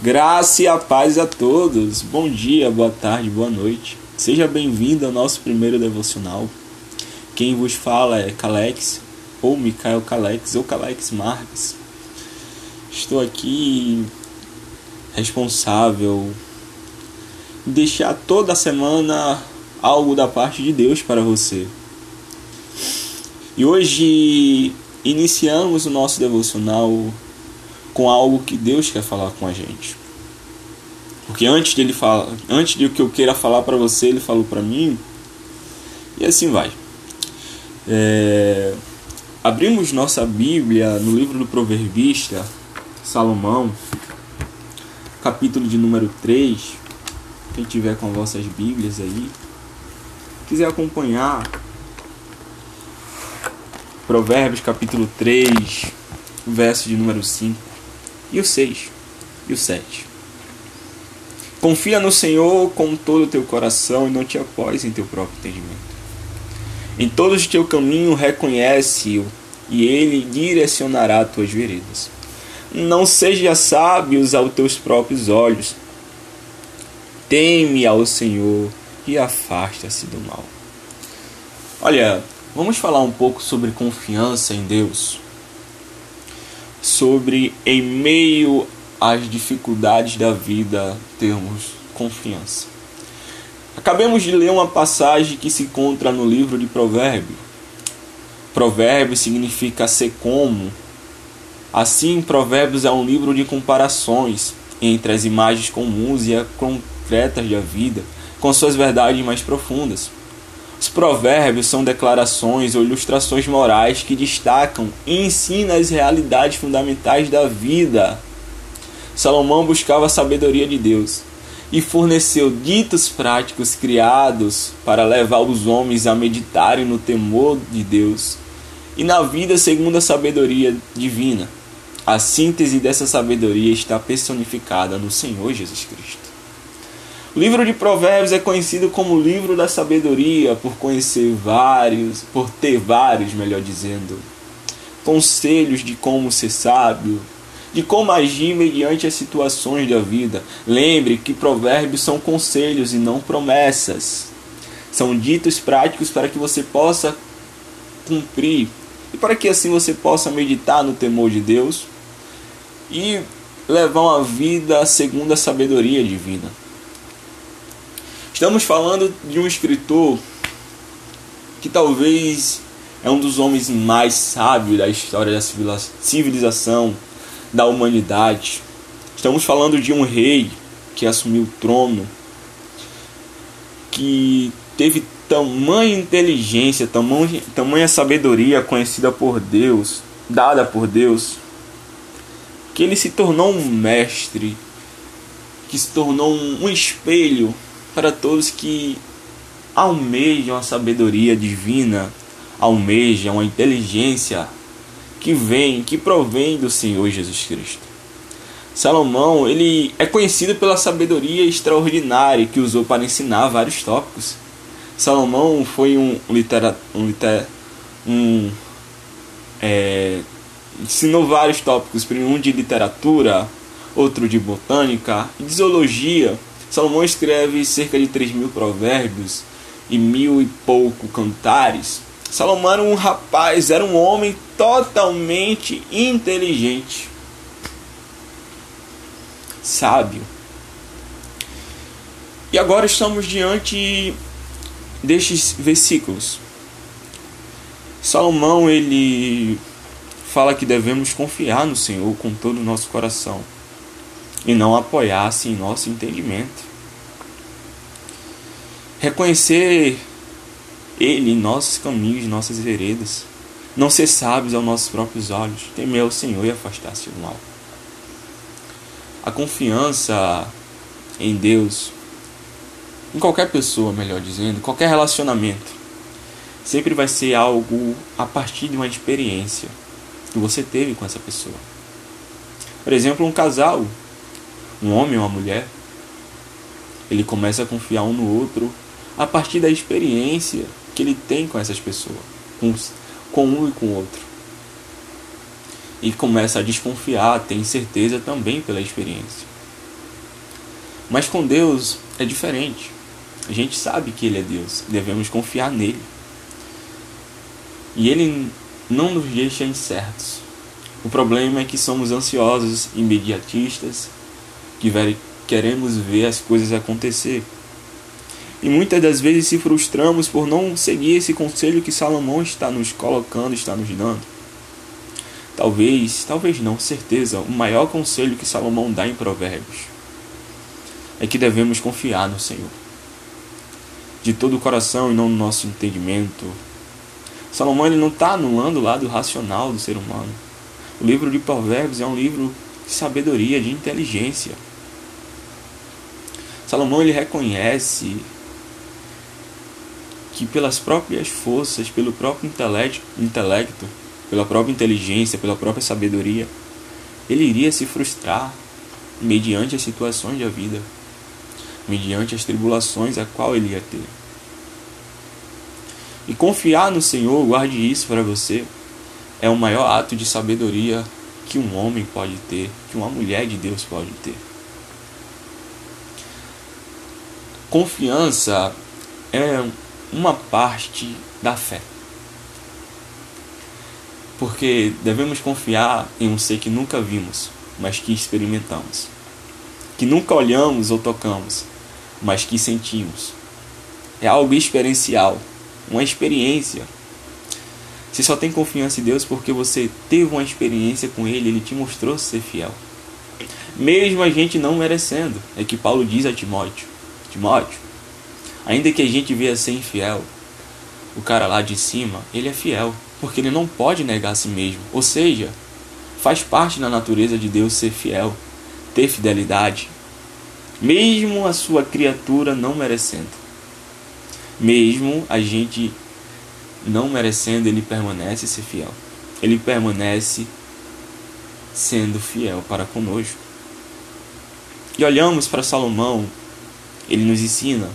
Graça e a paz a todos. Bom dia, boa tarde, boa noite. Seja bem-vindo ao nosso primeiro devocional. Quem vos fala é Calex, ou Micael Calex, ou Calex Marques. Estou aqui responsável em deixar toda semana algo da parte de Deus para você. E hoje iniciamos o nosso devocional com algo que Deus quer falar com a gente. Porque antes dele falar, antes de que eu queira falar para você, ele falou para mim. E assim vai. É, abrimos nossa Bíblia no livro do Proverbista Salomão, capítulo de número 3. Quem tiver com vossas Bíblias aí, quiser acompanhar, Provérbios capítulo 3, verso de número 5 e o 6 e o 7. Confia no Senhor com todo o teu coração e não te apoies em teu próprio entendimento. Em todos os teus caminhos reconhece-o e ele direcionará as tuas veredas. Não seja sábios aos teus próprios olhos. Teme ao Senhor e afasta-se do mal. Olha, vamos falar um pouco sobre confiança em Deus sobre em meio às dificuldades da vida termos confiança. Acabemos de ler uma passagem que se encontra no livro de Provérbios. Provérbio significa ser como. Assim, Provérbios é um livro de comparações entre as imagens comuns e as concretas da vida, com suas verdades mais profundas. Os provérbios são declarações ou ilustrações morais que destacam e ensinam as realidades fundamentais da vida. Salomão buscava a sabedoria de Deus e forneceu ditos práticos criados para levar os homens a meditarem no temor de Deus e na vida segundo a sabedoria divina. A síntese dessa sabedoria está personificada no Senhor Jesus Cristo. O livro de Provérbios é conhecido como o livro da sabedoria por conhecer vários, por ter vários, melhor dizendo, conselhos de como ser sábio, de como agir mediante as situações da vida. Lembre que provérbios são conselhos e não promessas. São ditos práticos para que você possa cumprir e para que assim você possa meditar no temor de Deus e levar uma vida segundo a sabedoria divina. Estamos falando de um escritor que talvez é um dos homens mais sábios da história da civilização, da humanidade. Estamos falando de um rei que assumiu o trono, que teve tamanha inteligência, tamanha, tamanha sabedoria conhecida por Deus, dada por Deus, que ele se tornou um mestre, que se tornou um, um espelho para todos que almejam a sabedoria divina, almejam a inteligência que vem, que provém do Senhor Jesus Cristo. Salomão, ele é conhecido pela sabedoria extraordinária que usou para ensinar vários tópicos. Salomão foi um literato, um, liter, um é, ensinou vários tópicos, um de literatura, outro de botânica de zoologia. Salomão escreve cerca de 3 mil provérbios e mil e pouco cantares. Salomão era um rapaz, era um homem totalmente inteligente, sábio. E agora estamos diante destes versículos. Salomão ele fala que devemos confiar no Senhor com todo o nosso coração e não apoiar-se em nosso entendimento. Reconhecer Ele em nossos caminhos, em nossas veredas. Não ser sábios aos nossos próprios olhos. Temer o Senhor e afastar-se do mal. A confiança em Deus, em qualquer pessoa, melhor dizendo, qualquer relacionamento, sempre vai ser algo a partir de uma experiência que você teve com essa pessoa. Por exemplo, um casal um homem ou uma mulher, ele começa a confiar um no outro a partir da experiência que ele tem com essas pessoas, com, com um e com o outro. E começa a desconfiar, tem certeza também pela experiência. Mas com Deus é diferente. A gente sabe que Ele é Deus, devemos confiar nele. E Ele não nos deixa incertos. O problema é que somos ansiosos, imediatistas, que queremos ver as coisas acontecer. E muitas das vezes se frustramos por não seguir esse conselho que Salomão está nos colocando, está nos dando. Talvez, talvez não, certeza, o maior conselho que Salomão dá em Provérbios é que devemos confiar no Senhor. De todo o coração e não no nosso entendimento. Salomão ele não está anulando o lado racional do ser humano. O livro de Provérbios é um livro de sabedoria, de inteligência. Salomão ele reconhece que pelas próprias forças, pelo próprio intelecto, intelecto, pela própria inteligência, pela própria sabedoria, ele iria se frustrar mediante as situações da vida, mediante as tribulações a qual ele ia ter. E confiar no Senhor, guarde isso para você, é o maior ato de sabedoria que um homem pode ter, que uma mulher de Deus pode ter. Confiança é uma parte da fé. Porque devemos confiar em um ser que nunca vimos, mas que experimentamos. Que nunca olhamos ou tocamos, mas que sentimos. É algo experiencial, uma experiência. Você só tem confiança em Deus porque você teve uma experiência com Ele, Ele te mostrou ser fiel. Mesmo a gente não merecendo, é que Paulo diz a Timóteo: Timóteo, Ainda que a gente veja ser infiel, o cara lá de cima, ele é fiel, porque ele não pode negar a si mesmo. Ou seja, faz parte da natureza de Deus ser fiel, ter fidelidade, mesmo a sua criatura não merecendo. Mesmo a gente não merecendo, ele permanece ser fiel. Ele permanece sendo fiel para conosco. E olhamos para Salomão, ele nos ensina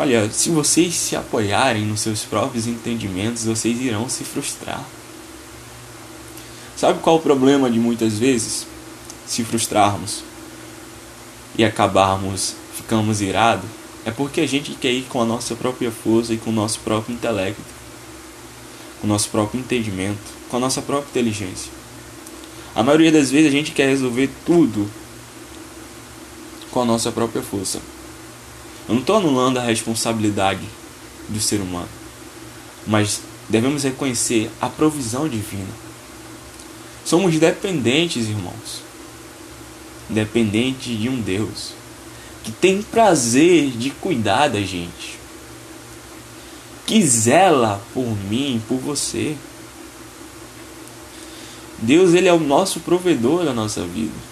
Olha, se vocês se apoiarem nos seus próprios entendimentos, vocês irão se frustrar. Sabe qual o problema de muitas vezes? Se frustrarmos e acabarmos, ficamos irados, é porque a gente quer ir com a nossa própria força e com o nosso próprio intelecto, com o nosso próprio entendimento, com a nossa própria inteligência. A maioria das vezes a gente quer resolver tudo com a nossa própria força. Eu não estou anulando a responsabilidade do ser humano, mas devemos reconhecer a provisão divina. Somos dependentes, irmãos, dependentes de um Deus que tem prazer de cuidar da gente, que zela por mim, por você. Deus ele é o nosso provedor da nossa vida.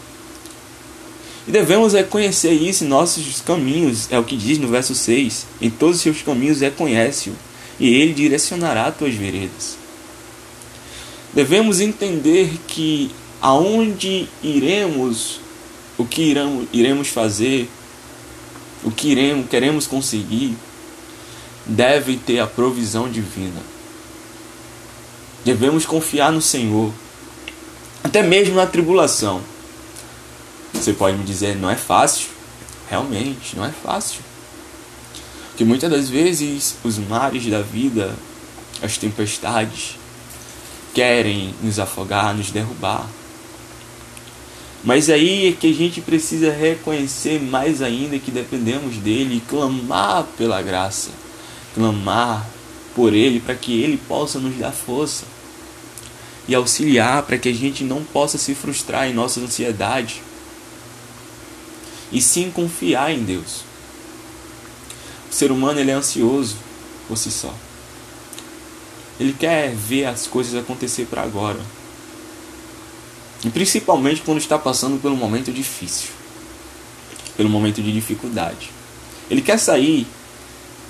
E devemos reconhecer isso em nossos caminhos, é o que diz no verso 6. Em todos os seus caminhos reconhece-o, e ele direcionará tuas veredas. Devemos entender que aonde iremos, o que iremos, iremos fazer, o que iremos, queremos conseguir, deve ter a provisão divina. Devemos confiar no Senhor, até mesmo na tribulação. Você pode me dizer, não é fácil. Realmente, não é fácil. Porque muitas das vezes os mares da vida, as tempestades, querem nos afogar, nos derrubar. Mas aí é que a gente precisa reconhecer mais ainda que dependemos dele e clamar pela graça, clamar por ele para que ele possa nos dar força e auxiliar para que a gente não possa se frustrar em nossa ansiedade e sim confiar em Deus. O ser humano ele é ansioso por si só. Ele quer ver as coisas acontecer para agora. E principalmente quando está passando um momento difícil, pelo momento de dificuldade. Ele quer sair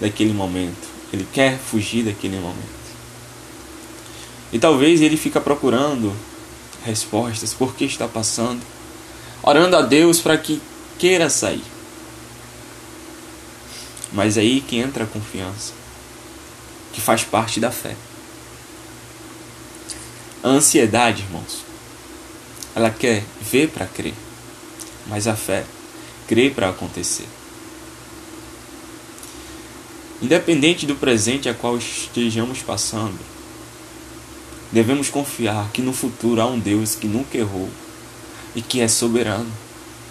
daquele momento, ele quer fugir daquele momento. E talvez ele fica procurando respostas por que está passando, orando a Deus para que queira sair. Mas aí que entra a confiança, que faz parte da fé. A ansiedade, irmãos, ela quer ver para crer. mas a fé crê para acontecer. Independente do presente a qual estejamos passando, devemos confiar que no futuro há um Deus que nunca errou e que é soberano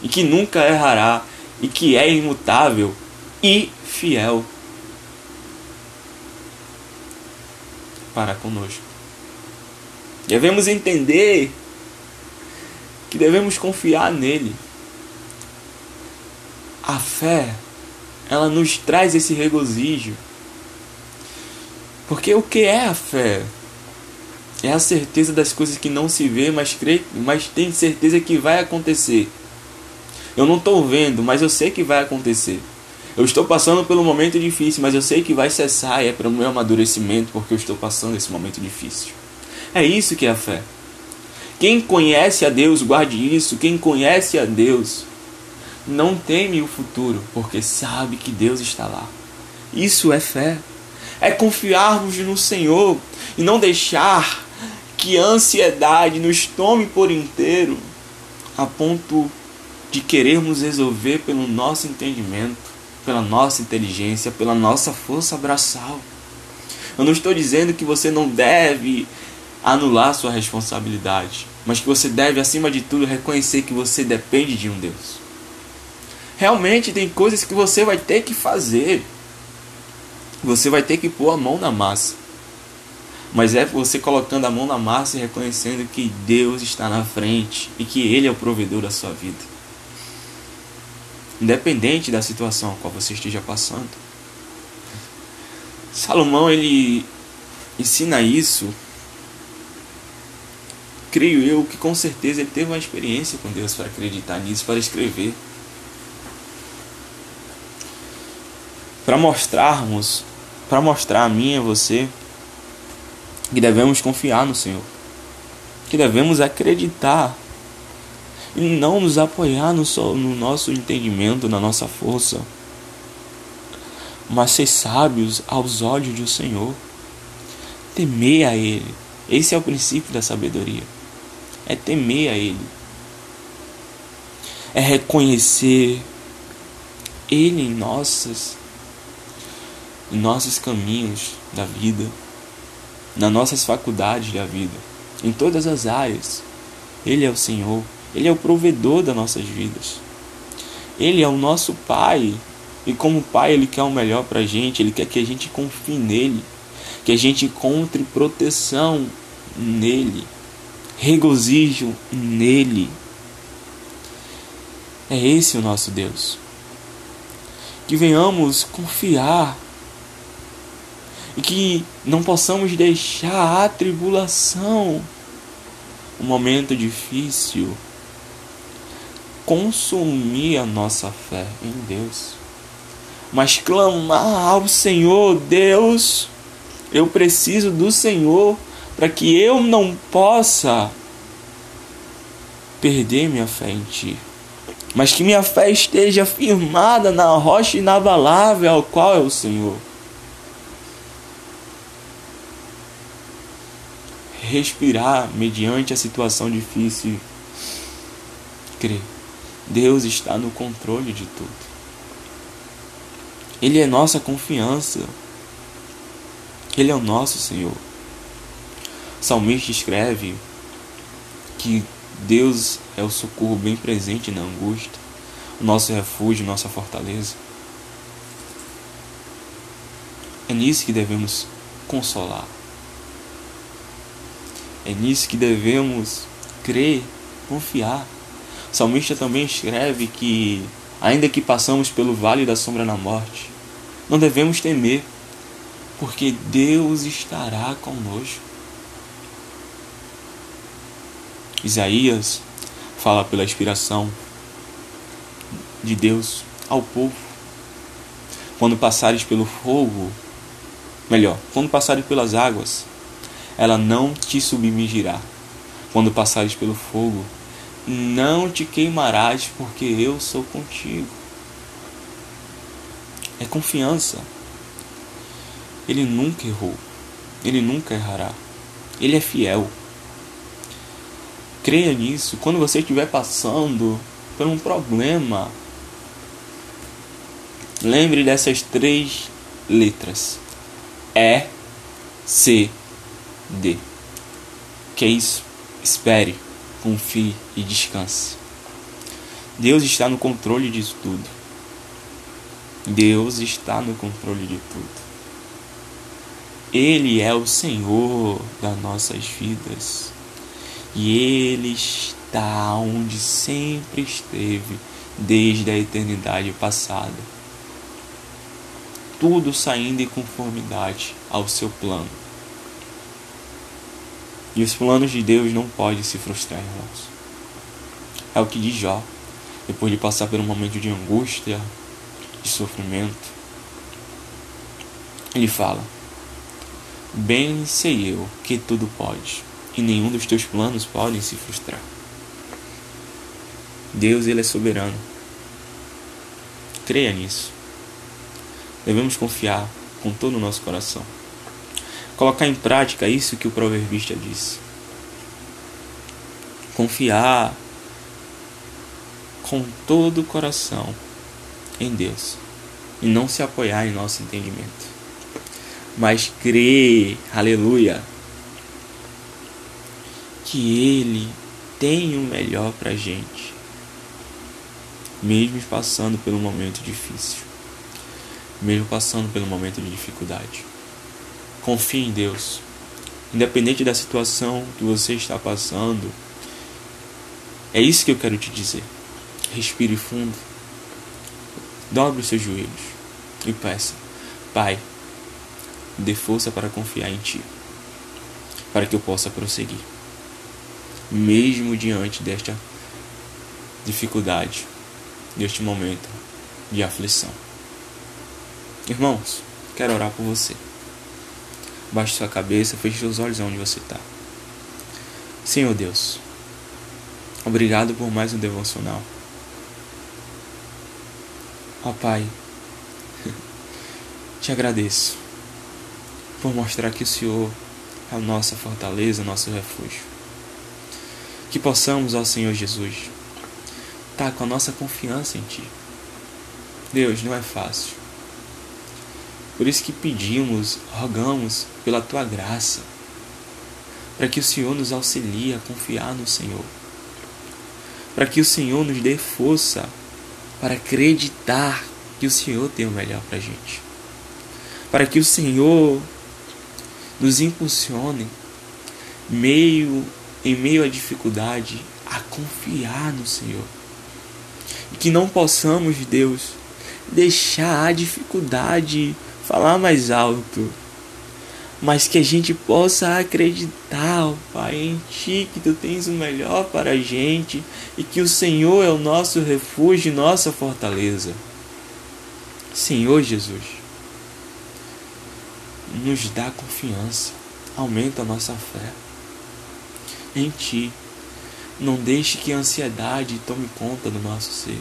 e que nunca errará e que é imutável e fiel para conosco. Devemos entender que devemos confiar nele. A fé, ela nos traz esse regozijo. Porque o que é a fé? É a certeza das coisas que não se vê, mas crê, mas tem certeza que vai acontecer. Eu não estou vendo, mas eu sei que vai acontecer. Eu estou passando pelo momento difícil, mas eu sei que vai cessar e é para o meu amadurecimento porque eu estou passando esse momento difícil. É isso que é a fé. Quem conhece a Deus, guarde isso. Quem conhece a Deus não teme o futuro, porque sabe que Deus está lá. Isso é fé. É confiarmos no Senhor e não deixar que a ansiedade nos tome por inteiro a ponto de querermos resolver pelo nosso entendimento, pela nossa inteligência, pela nossa força braçal. Eu não estou dizendo que você não deve anular sua responsabilidade, mas que você deve, acima de tudo, reconhecer que você depende de um Deus. Realmente tem coisas que você vai ter que fazer. Você vai ter que pôr a mão na massa. Mas é você colocando a mão na massa e reconhecendo que Deus está na frente e que Ele é o provedor da sua vida independente da situação a qual você esteja passando. Salomão ele ensina isso. Creio eu que com certeza ele teve uma experiência com Deus para acreditar nisso, para escrever. Para mostrarmos, para mostrar a mim e a você que devemos confiar no Senhor, que devemos acreditar e não nos apoiar no, no nosso entendimento, na nossa força, mas ser sábios aos olhos do Senhor, temer a Ele. Esse é o princípio da sabedoria. É temer a Ele. É reconhecer Ele em nossas, em nossos caminhos da vida, nas nossas faculdades da vida, em todas as áreas. Ele é o Senhor. Ele é o provedor das nossas vidas. Ele é o nosso Pai. E como Pai, Ele quer o melhor para a gente. Ele quer que a gente confie nele. Que a gente encontre proteção nele. Regozijo nele. É esse o nosso Deus. Que venhamos confiar e que não possamos deixar a tribulação, um momento difícil, consumir a nossa fé em Deus, mas clamar ao Senhor, Deus, eu preciso do Senhor para que eu não possa perder minha fé em Ti, mas que minha fé esteja firmada na rocha inabalável ao qual é o Senhor. Respirar mediante a situação difícil, crer Deus está no controle de tudo. Ele é nossa confiança. Ele é o nosso Senhor. O salmista escreve que Deus é o socorro bem presente na angústia, o nosso refúgio, nossa fortaleza. É nisso que devemos consolar. É nisso que devemos crer, confiar. O salmista também escreve que, ainda que passamos pelo vale da sombra da morte, não devemos temer, porque Deus estará conosco. Isaías fala pela inspiração de Deus ao povo. Quando passares pelo fogo, melhor, quando passares pelas águas, ela não te submergirá. Quando passares pelo fogo, não te queimarás, porque eu sou contigo. É confiança. Ele nunca errou. Ele nunca errará. Ele é fiel. Creia nisso. Quando você estiver passando por um problema, lembre dessas três letras: E, C, D. Que é isso? Espere, confie e descanse. Deus está no controle disso tudo. Deus está no controle de tudo. Ele é o Senhor das nossas vidas. E Ele está onde sempre esteve, desde a eternidade passada. Tudo saindo em conformidade ao seu plano. E os planos de Deus não podem se frustrar, irmãos. É o que diz Jó, depois de passar por um momento de angústia, de sofrimento. Ele fala: Bem sei eu que tudo pode, e nenhum dos teus planos podem se frustrar. Deus, Ele é soberano. Creia nisso. Devemos confiar com todo o nosso coração. Colocar em prática isso que o proverbista disse. Confiar com todo o coração em Deus e não se apoiar em nosso entendimento, mas crer, aleluia, que Ele tem o melhor para gente, mesmo passando pelo momento difícil, mesmo passando pelo momento de dificuldade. Confie em Deus, independente da situação que você está passando. É isso que eu quero te dizer. Respire fundo. Dobre os seus joelhos e peça: Pai, dê força para confiar em Ti, para que eu possa prosseguir, mesmo diante desta dificuldade, deste momento de aflição. Irmãos, quero orar por você. Baixe sua cabeça, feche seus olhos onde você está. Senhor Deus, obrigado por mais um devocional. Ó oh, Pai, te agradeço por mostrar que o Senhor é a nossa fortaleza, nosso refúgio. Que possamos, ó Senhor Jesus, estar com a nossa confiança em Ti. Deus, não é fácil. Por isso que pedimos, rogamos pela Tua graça, para que o Senhor nos auxilie a confiar no Senhor, para que o Senhor nos dê força para acreditar que o Senhor tem o melhor para a gente. Para que o Senhor nos impulsione meio em meio à dificuldade a confiar no Senhor. E que não possamos, Deus, deixar a dificuldade falar mais alto mas que a gente possa acreditar, ó Pai, em Ti, que Tu tens o melhor para a gente e que o Senhor é o nosso refúgio e nossa fortaleza. Senhor Jesus, nos dá confiança, aumenta a nossa fé em Ti. Não deixe que a ansiedade tome conta do nosso ser.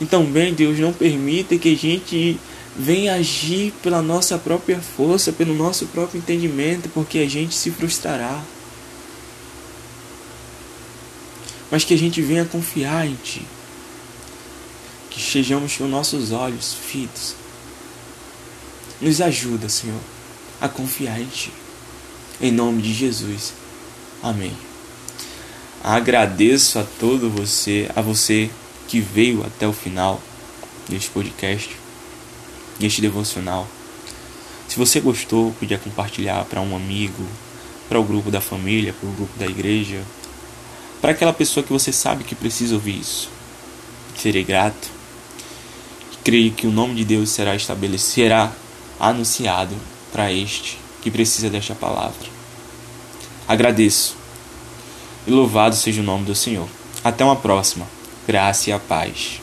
Então, bem, Deus, não permita que a gente vem agir pela nossa própria força, pelo nosso próprio entendimento, porque a gente se frustrará. Mas que a gente venha confiar em Ti. Que estejamos com nossos olhos fitos. Nos ajuda, Senhor, a confiar em Ti. Em nome de Jesus. Amém. Agradeço a todo você, a você que veio até o final deste podcast este devocional. Se você gostou, podia compartilhar para um amigo, para o grupo da família, para o grupo da igreja, para aquela pessoa que você sabe que precisa ouvir isso. Serei grato. Creio que o nome de Deus será estabelecido, será anunciado para este que precisa desta palavra. Agradeço. E louvado seja o nome do Senhor. Até uma próxima. Graça e a paz.